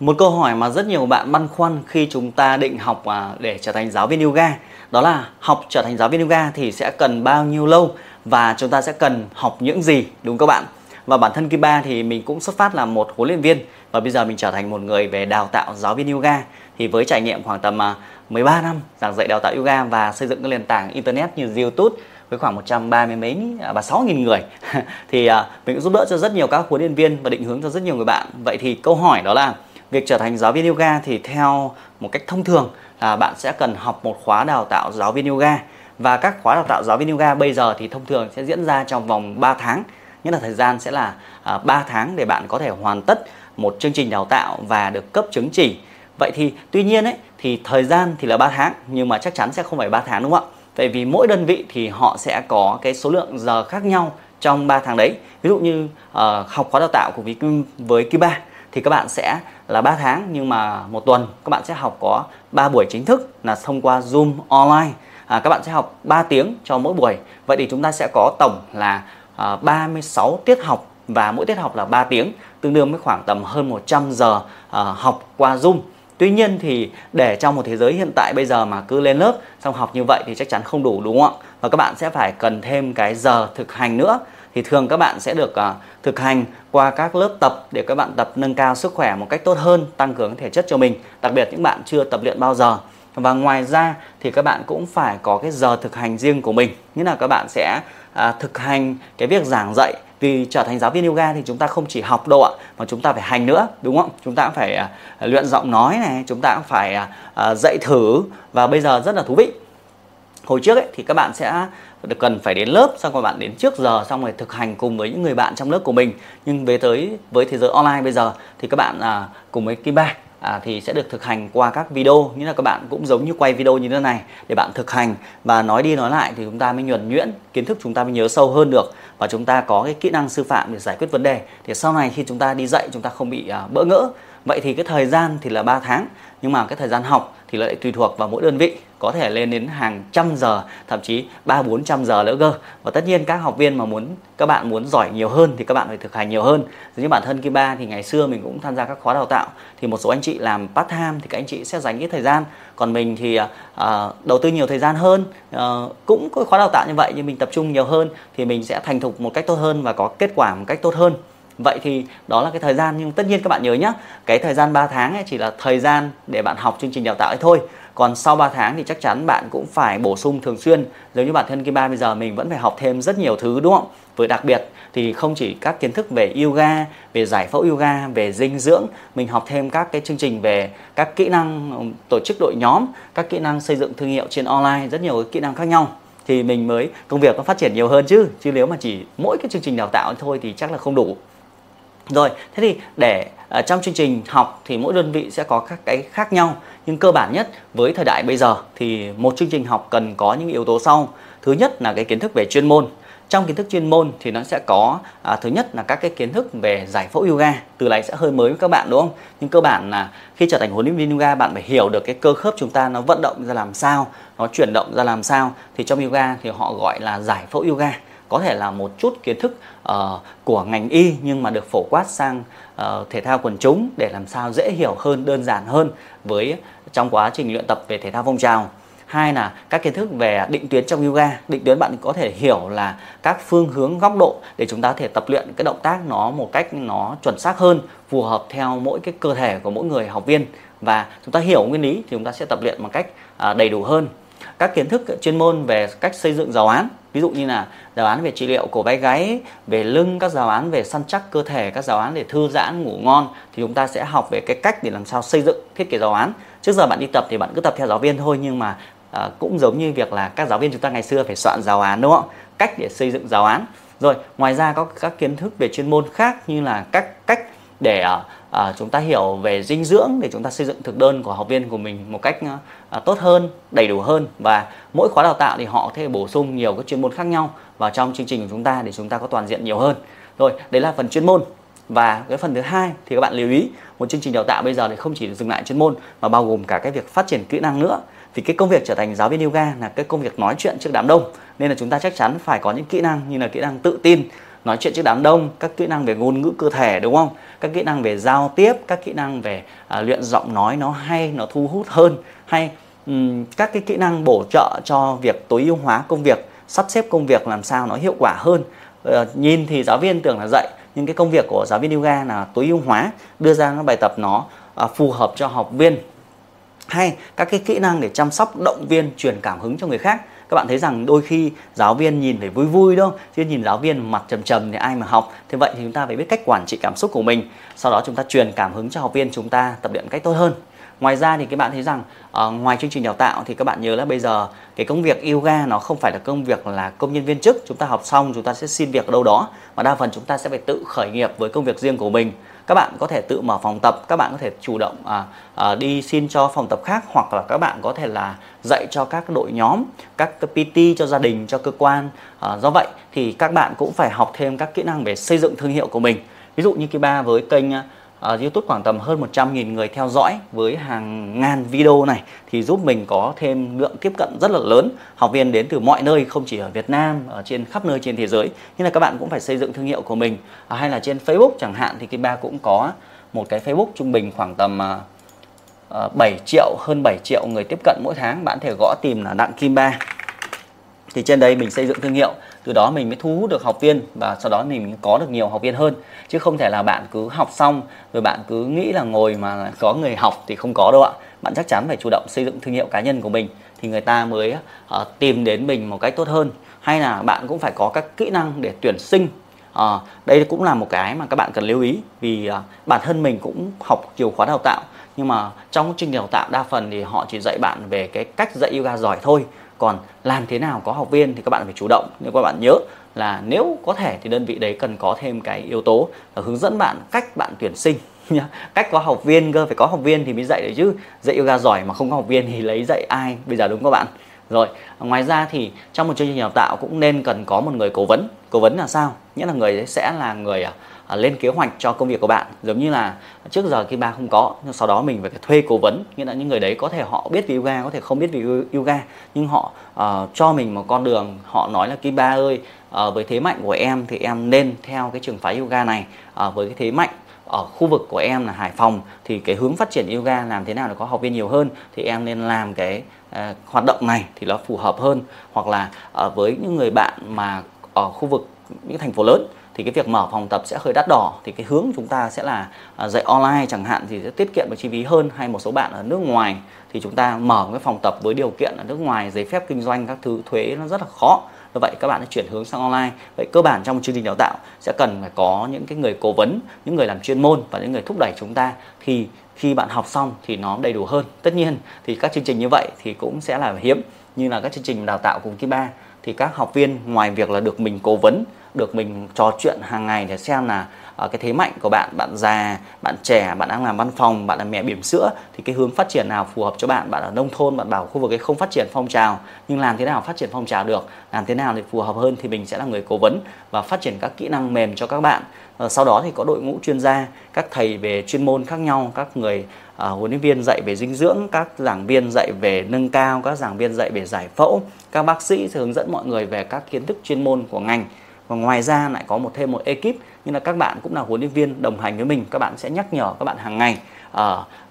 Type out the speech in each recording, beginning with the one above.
Một câu hỏi mà rất nhiều bạn băn khoăn khi chúng ta định học à, để trở thành giáo viên yoga đó là học trở thành giáo viên yoga thì sẽ cần bao nhiêu lâu và chúng ta sẽ cần học những gì, đúng các bạn? Và bản thân Kiba thì mình cũng xuất phát là một huấn luyện viên và bây giờ mình trở thành một người về đào tạo giáo viên yoga thì với trải nghiệm khoảng tầm à, 13 năm giảng dạy đào tạo yoga và xây dựng các nền tảng internet như YouTube với khoảng 130 mấy à, và 6 nghìn người, thì mình cũng giúp đỡ cho rất nhiều các huấn luyện viên và định hướng cho rất nhiều người bạn. Vậy thì câu hỏi đó là việc trở thành giáo viên yoga thì theo một cách thông thường là bạn sẽ cần học một khóa đào tạo giáo viên yoga. Và các khóa đào tạo giáo viên yoga bây giờ thì thông thường sẽ diễn ra trong vòng 3 tháng. Nghĩa là thời gian sẽ là à, 3 tháng để bạn có thể hoàn tất một chương trình đào tạo và được cấp chứng chỉ. Vậy thì tuy nhiên ấy thì thời gian thì là 3 tháng nhưng mà chắc chắn sẽ không phải 3 tháng đúng không ạ? Tại vì mỗi đơn vị thì họ sẽ có cái số lượng giờ khác nhau trong 3 tháng đấy. Ví dụ như uh, học khóa đào tạo của với Kiba thì các bạn sẽ là 3 tháng nhưng mà một tuần các bạn sẽ học có 3 buổi chính thức là thông qua Zoom online. À, các bạn sẽ học 3 tiếng cho mỗi buổi. Vậy thì chúng ta sẽ có tổng là à, 36 tiết học và mỗi tiết học là 3 tiếng, tương đương với khoảng tầm hơn 100 giờ à, học qua Zoom. Tuy nhiên thì để trong một thế giới hiện tại bây giờ mà cứ lên lớp xong học như vậy thì chắc chắn không đủ đúng không ạ? Và các bạn sẽ phải cần thêm cái giờ thực hành nữa thì thường các bạn sẽ được uh, thực hành qua các lớp tập để các bạn tập nâng cao sức khỏe một cách tốt hơn, tăng cường thể chất cho mình, đặc biệt những bạn chưa tập luyện bao giờ. Và ngoài ra thì các bạn cũng phải có cái giờ thực hành riêng của mình, nghĩa là các bạn sẽ uh, thực hành cái việc giảng dạy. Vì trở thành giáo viên yoga thì chúng ta không chỉ học đâu ạ mà chúng ta phải hành nữa đúng không? Chúng ta cũng phải uh, luyện giọng nói này chúng ta cũng phải uh, dạy thử. Và bây giờ rất là thú vị hồi trước ấy, thì các bạn sẽ được cần phải đến lớp xong rồi bạn đến trước giờ xong rồi thực hành cùng với những người bạn trong lớp của mình. Nhưng về tới với thế giới online bây giờ thì các bạn à, cùng với Kiba à, thì sẽ được thực hành qua các video. Như là các bạn cũng giống như quay video như thế này để bạn thực hành. Và nói đi nói lại thì chúng ta mới nhuần nhuyễn kiến thức chúng ta mới nhớ sâu hơn được. Và chúng ta có cái kỹ năng sư phạm để giải quyết vấn đề. Thì sau này khi chúng ta đi dạy chúng ta không bị à, bỡ ngỡ vậy thì cái thời gian thì là 3 tháng nhưng mà cái thời gian học thì lại tùy thuộc vào mỗi đơn vị có thể lên đến hàng trăm giờ thậm chí ba bốn trăm giờ nữa cơ và tất nhiên các học viên mà muốn các bạn muốn giỏi nhiều hơn thì các bạn phải thực hành nhiều hơn. Giống như bản thân Kim Ba thì ngày xưa mình cũng tham gia các khóa đào tạo thì một số anh chị làm part time thì các anh chị sẽ dành ít thời gian. Còn mình thì uh, đầu tư nhiều thời gian hơn uh, cũng có khóa đào tạo như vậy nhưng mình tập trung nhiều hơn thì mình sẽ thành thục một cách tốt hơn và có kết quả một cách tốt hơn. Vậy thì đó là cái thời gian, nhưng tất nhiên các bạn nhớ nhé Cái thời gian 3 tháng ấy chỉ là thời gian để bạn học chương trình đào tạo ấy thôi. Còn sau 3 tháng thì chắc chắn bạn cũng phải bổ sung thường xuyên. Giống như bản thân Kim Ba bây giờ mình vẫn phải học thêm rất nhiều thứ, đúng không? Với đặc biệt thì không chỉ các kiến thức về yoga, về giải phẫu yoga, về dinh dưỡng, mình học thêm các cái chương trình về các kỹ năng tổ chức đội nhóm, các kỹ năng xây dựng thương hiệu trên online, rất nhiều kỹ năng khác nhau. Thì mình mới, công việc nó phát triển nhiều hơn chứ. Chứ nếu mà chỉ mỗi cái chương trình đào tạo thôi thì chắc là không đủ rồi, thế thì để uh, trong chương trình học thì mỗi đơn vị sẽ có các cái khác nhau nhưng cơ bản nhất với thời đại bây giờ thì một chương trình học cần có những yếu tố sau. Thứ nhất là cái kiến thức về chuyên môn. Trong kiến thức chuyên môn thì nó sẽ có à, thứ nhất là các cái kiến thức về giải phẫu yoga. Từ này sẽ hơi mới với các bạn đúng không? Nhưng cơ bản là khi trở thành huấn luyện viên yoga bạn phải hiểu được cái cơ khớp chúng ta nó vận động ra làm sao, nó chuyển động ra làm sao. Thì trong yoga thì họ gọi là giải phẫu yoga có thể là một chút kiến thức uh, của ngành y nhưng mà được phổ quát sang uh, thể thao quần chúng để làm sao dễ hiểu hơn đơn giản hơn với trong quá trình luyện tập về thể thao phong trào. Hai là các kiến thức về định tuyến trong yoga. Định tuyến bạn có thể hiểu là các phương hướng góc độ để chúng ta có thể tập luyện cái động tác nó một cách nó chuẩn xác hơn phù hợp theo mỗi cái cơ thể của mỗi người học viên. Và chúng ta hiểu nguyên lý thì chúng ta sẽ tập luyện một cách ờ, đầy đủ hơn. Các kiến thức chuyên môn về cách xây dựng giáo án ví dụ như là giáo án về trị liệu cổ vai gáy về lưng các giáo án về săn chắc cơ thể các giáo án để thư giãn ngủ ngon thì chúng ta sẽ học về cái cách để làm sao xây dựng thiết kế giáo án. Trước giờ bạn đi tập thì bạn cứ tập theo giáo viên thôi nhưng mà à, cũng giống như việc là các giáo viên chúng ta ngày xưa phải soạn giáo án đúng không? Cách để xây dựng giáo án. Rồi ngoài ra có các kiến thức về chuyên môn khác như là các cách để uh, à, chúng ta hiểu về dinh dưỡng để chúng ta xây dựng thực đơn của học viên của mình một cách ờ, à, tốt hơn đầy đủ hơn. Và mỗi khóa đào tạo thì họ có thể bổ sung nhiều các chuyên môn khác nhau vào trong chương trình của chúng ta để chúng ta có toàn diện nhiều hơn. Rồi đấy là phần chuyên môn. Và cái phần thứ hai thì các bạn lưu ý một chương trình đào tạo bây giờ thì không chỉ dừng lại chuyên môn mà bao gồm cả cái việc phát triển kỹ năng nữa. Thì cái công việc trở thành giáo viên yoga là cái công việc nói chuyện trước đám đông nên là chúng ta chắc chắn phải có những kỹ năng như là kỹ năng tự tin nói chuyện trước đám đông các kỹ năng về ngôn ngữ cơ thể đúng không? Các kỹ năng về giao tiếp các kỹ năng về uh, luyện giọng nói nó hay nó thu hút hơn. Hay um, các cái kỹ năng bổ trợ cho việc tối ưu hóa công việc sắp xếp công việc làm sao nó hiệu quả hơn. Uh, nhìn thì giáo viên tưởng là dạy nhưng cái công việc của giáo viên yoga là tối ưu hóa đưa ra các bài tập nó uh, phù hợp cho học viên. Hay các cái kỹ năng để chăm sóc động viên truyền cảm hứng cho người khác các bạn thấy rằng đôi khi giáo viên nhìn phải vui vui đâu chứ nhìn giáo viên mặt trầm trầm thì ai mà học. Thế vậy thì chúng ta phải biết cách quản trị cảm xúc của mình. Sau đó chúng ta truyền cảm hứng cho học viên chúng ta tập luyện cách tốt hơn. Ngoài ra thì các bạn thấy rằng uh, ngoài chương trình đào tạo thì các bạn nhớ là bây giờ cái công việc yoga nó không phải là công việc là công nhân viên chức. Chúng ta học xong chúng ta sẽ xin việc ở đâu đó. Mà đa phần chúng ta sẽ phải tự khởi nghiệp với công việc riêng của mình các bạn có thể tự mở phòng tập các bạn có thể chủ động à, à, đi xin cho phòng tập khác hoặc là các bạn có thể là dạy cho các đội nhóm các PT cho gia đình cho cơ quan. À, do vậy thì các bạn cũng phải học thêm các kỹ năng về xây dựng thương hiệu của mình. Ví dụ như Kiba với kênh uh, YouTube khoảng tầm hơn 100.000 người theo dõi với hàng ngàn video này thì giúp mình có thêm lượng tiếp cận rất là lớn. Học viên đến từ mọi nơi không chỉ ở Việt Nam ở trên khắp nơi trên thế giới. Nhưng là các bạn cũng phải xây dựng thương hiệu của mình. À, hay là trên Facebook chẳng hạn thì Kim ba cũng có một cái Facebook trung bình khoảng tầm à, à, uh, 7 triệu hơn 7 triệu người tiếp cận mỗi tháng. Bạn thể gõ tìm là Đặng Kim Ba thì trên đây mình xây dựng thương hiệu từ đó mình mới thu hút được học viên và sau đó mình có được nhiều học viên hơn. Chứ không thể là bạn cứ học xong rồi bạn cứ nghĩ là ngồi mà có người học thì không có đâu ạ. Bạn chắc chắn phải chủ động xây dựng thương hiệu cá nhân của mình thì người ta mới uh, tìm đến mình một cách tốt hơn. Hay là bạn cũng phải có các kỹ năng để tuyển sinh. À, đây cũng là một cái mà các bạn cần lưu ý vì uh, bản thân mình cũng học nhiều khóa đào tạo nhưng mà trong chương trình đào tạo đa phần thì họ chỉ dạy bạn về cái cách dạy yoga giỏi thôi còn làm thế nào có học viên thì các bạn phải chủ động. Nhưng các bạn nhớ là nếu có thể thì đơn vị đấy cần có thêm cái yếu tố là hướng dẫn bạn cách bạn tuyển sinh nhá. Cách có học viên cơ, phải có học viên thì mới dạy được chứ. Dạy yoga giỏi mà không có học viên thì lấy dạy ai? Bây giờ đúng các bạn? Rồi ngoài ra thì trong một chương trình đào tạo cũng nên cần có một người cố vấn. Cố vấn là sao? Nghĩa là người sẽ là người à, à, lên kế hoạch cho công việc của bạn. Giống như là trước giờ khi ba không có nhưng sau đó mình phải thuê cố vấn. Nghĩa là những người đấy có thể họ biết về yoga có thể không biết về yoga nhưng họ uh, cho mình một con đường. Họ nói là Kiba ơi uh, với thế mạnh của em thì em nên theo cái trường phái yoga này uh, với cái thế mạnh ở khu vực của em là Hải Phòng thì cái hướng phát triển yoga làm thế nào để có học viên nhiều hơn thì em nên làm cái uh, hoạt động này thì nó phù hợp hơn. Hoặc là uh, với những người bạn mà ở khu vực những thành phố lớn thì cái việc mở phòng tập sẽ hơi đắt đỏ. Thì cái hướng chúng ta sẽ là ờ, dạy online chẳng hạn thì sẽ tiết kiệm được chi phí hơn hay một số bạn ở nước ngoài thì chúng ta mở cái phòng tập với điều kiện ở nước ngoài giấy phép kinh doanh các thứ thuế nó rất là khó do vậy các bạn đã chuyển hướng sang online. Vậy cơ bản trong một chương trình đào tạo sẽ cần phải có những cái người cố vấn, những người làm chuyên môn và những người thúc đẩy chúng ta. Thì khi bạn học xong thì nó đầy đủ hơn. Tất nhiên thì các chương trình như vậy thì cũng sẽ là hiếm. Như là các chương trình đào tạo cùng Kiba, thì các học viên ngoài việc là được mình cố vấn được mình trò chuyện hàng ngày để xem là uh, cái thế mạnh của bạn bạn già bạn trẻ bạn đang làm văn phòng bạn là mẹ bỉm sữa thì cái hướng phát triển nào phù hợp cho bạn? Bạn ở nông thôn bạn bảo khu vực ấy không phát triển phong trào nhưng làm thế nào phát triển phong trào được? Làm thế nào để phù hợp hơn thì mình sẽ là người cố vấn và phát triển các kỹ năng mềm cho các bạn. Uh, sau đó thì có đội ngũ chuyên gia các thầy về chuyên môn khác nhau các người uh, huấn luyện viên dạy về dinh dưỡng các giảng viên dạy về nâng cao các giảng viên dạy về giải phẫu các bác sĩ sẽ hướng dẫn mọi người về các kiến thức chuyên môn của ngành và ngoài ra lại có một thêm một ekip như là các bạn cũng là huấn luyện viên đồng hành với mình. Các bạn sẽ nhắc nhở các bạn hàng ngày uh,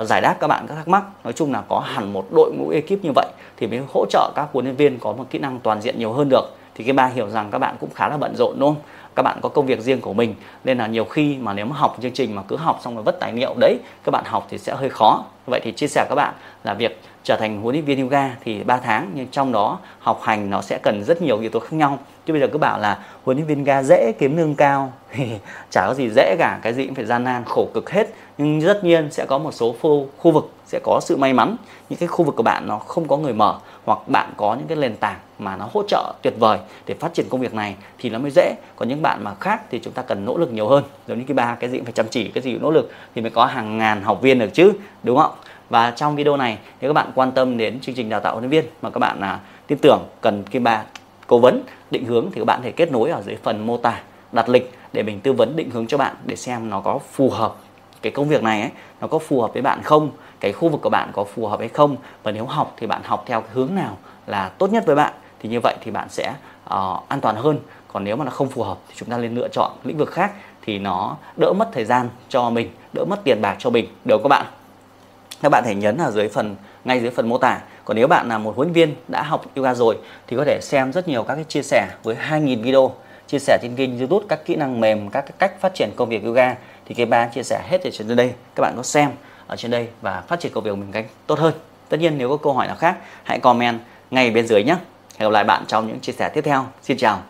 uh, giải đáp các bạn các thắc mắc. Nói chung là có hẳn một đội ngũ ekip như vậy thì mới hỗ trợ các huấn luyện viên có một kỹ năng toàn diện nhiều hơn được. Thì cái ba hiểu rằng các bạn cũng khá là bận rộn đúng không? Các bạn có công việc riêng của mình nên là nhiều khi mà nếu mà học chương trình mà cứ học xong rồi vất tài liệu đấy các bạn học thì sẽ hơi khó. Vậy thì chia sẻ các bạn là việc trở thành huấn luyện viên yoga thì 3 tháng nhưng trong đó học hành nó sẽ cần rất nhiều yếu tố khác nhau. Chứ bây giờ cứ bảo là huấn luyện viên yoga dễ kiếm lương cao thì chả có gì dễ cả cái gì cũng phải gian nan khổ cực hết. Nhưng tất nhiên sẽ có một số khu, khu vực sẽ có sự may mắn. Những cái khu vực của bạn nó không có người mở hoặc bạn có những cái nền tảng mà nó hỗ trợ tuyệt vời để phát triển công việc này thì nó mới dễ. Còn những bạn mà khác thì chúng ta cần nỗ lực nhiều hơn. Giống như cái ba cái gì cũng phải chăm chỉ cái gì cũng nỗ lực thì mới có hàng ngàn học viên được chứ đúng không? Và trong video này nếu các bạn quan tâm đến chương trình đào tạo huấn luyện viên mà các bạn à, tin tưởng cần kim ba cố vấn định hướng thì các bạn thể kết nối ở dưới phần mô tả đặt lịch để mình tư vấn định hướng cho bạn để xem nó có phù hợp cái công việc này ấy nó có phù hợp với bạn không cái khu vực của bạn có phù hợp hay không. Và nếu học thì bạn học theo cái hướng nào là tốt nhất với bạn thì như vậy thì bạn sẽ uh, an toàn hơn. Còn nếu mà nó không phù hợp thì chúng ta nên lựa chọn lĩnh vực khác thì nó đỡ mất thời gian cho mình đỡ mất tiền bạc cho mình. Được không các bạn? Các bạn thể nhấn ở dưới phần, ngay dưới phần mô tả. Còn nếu bạn là một huấn viên đã học yoga rồi thì có thể xem rất nhiều các cái chia sẻ với 2.000 video, chia sẻ trên kênh youtube các kỹ năng mềm, các cái cách phát triển công việc yoga. Thì cái ba chia sẻ hết ở trên đây. Các bạn có xem ở trên đây và phát triển công việc mình cách tốt hơn. Tất nhiên nếu có câu hỏi nào khác, hãy comment ngay bên dưới nhé. Hẹn gặp lại bạn trong những chia sẻ tiếp theo. Xin chào.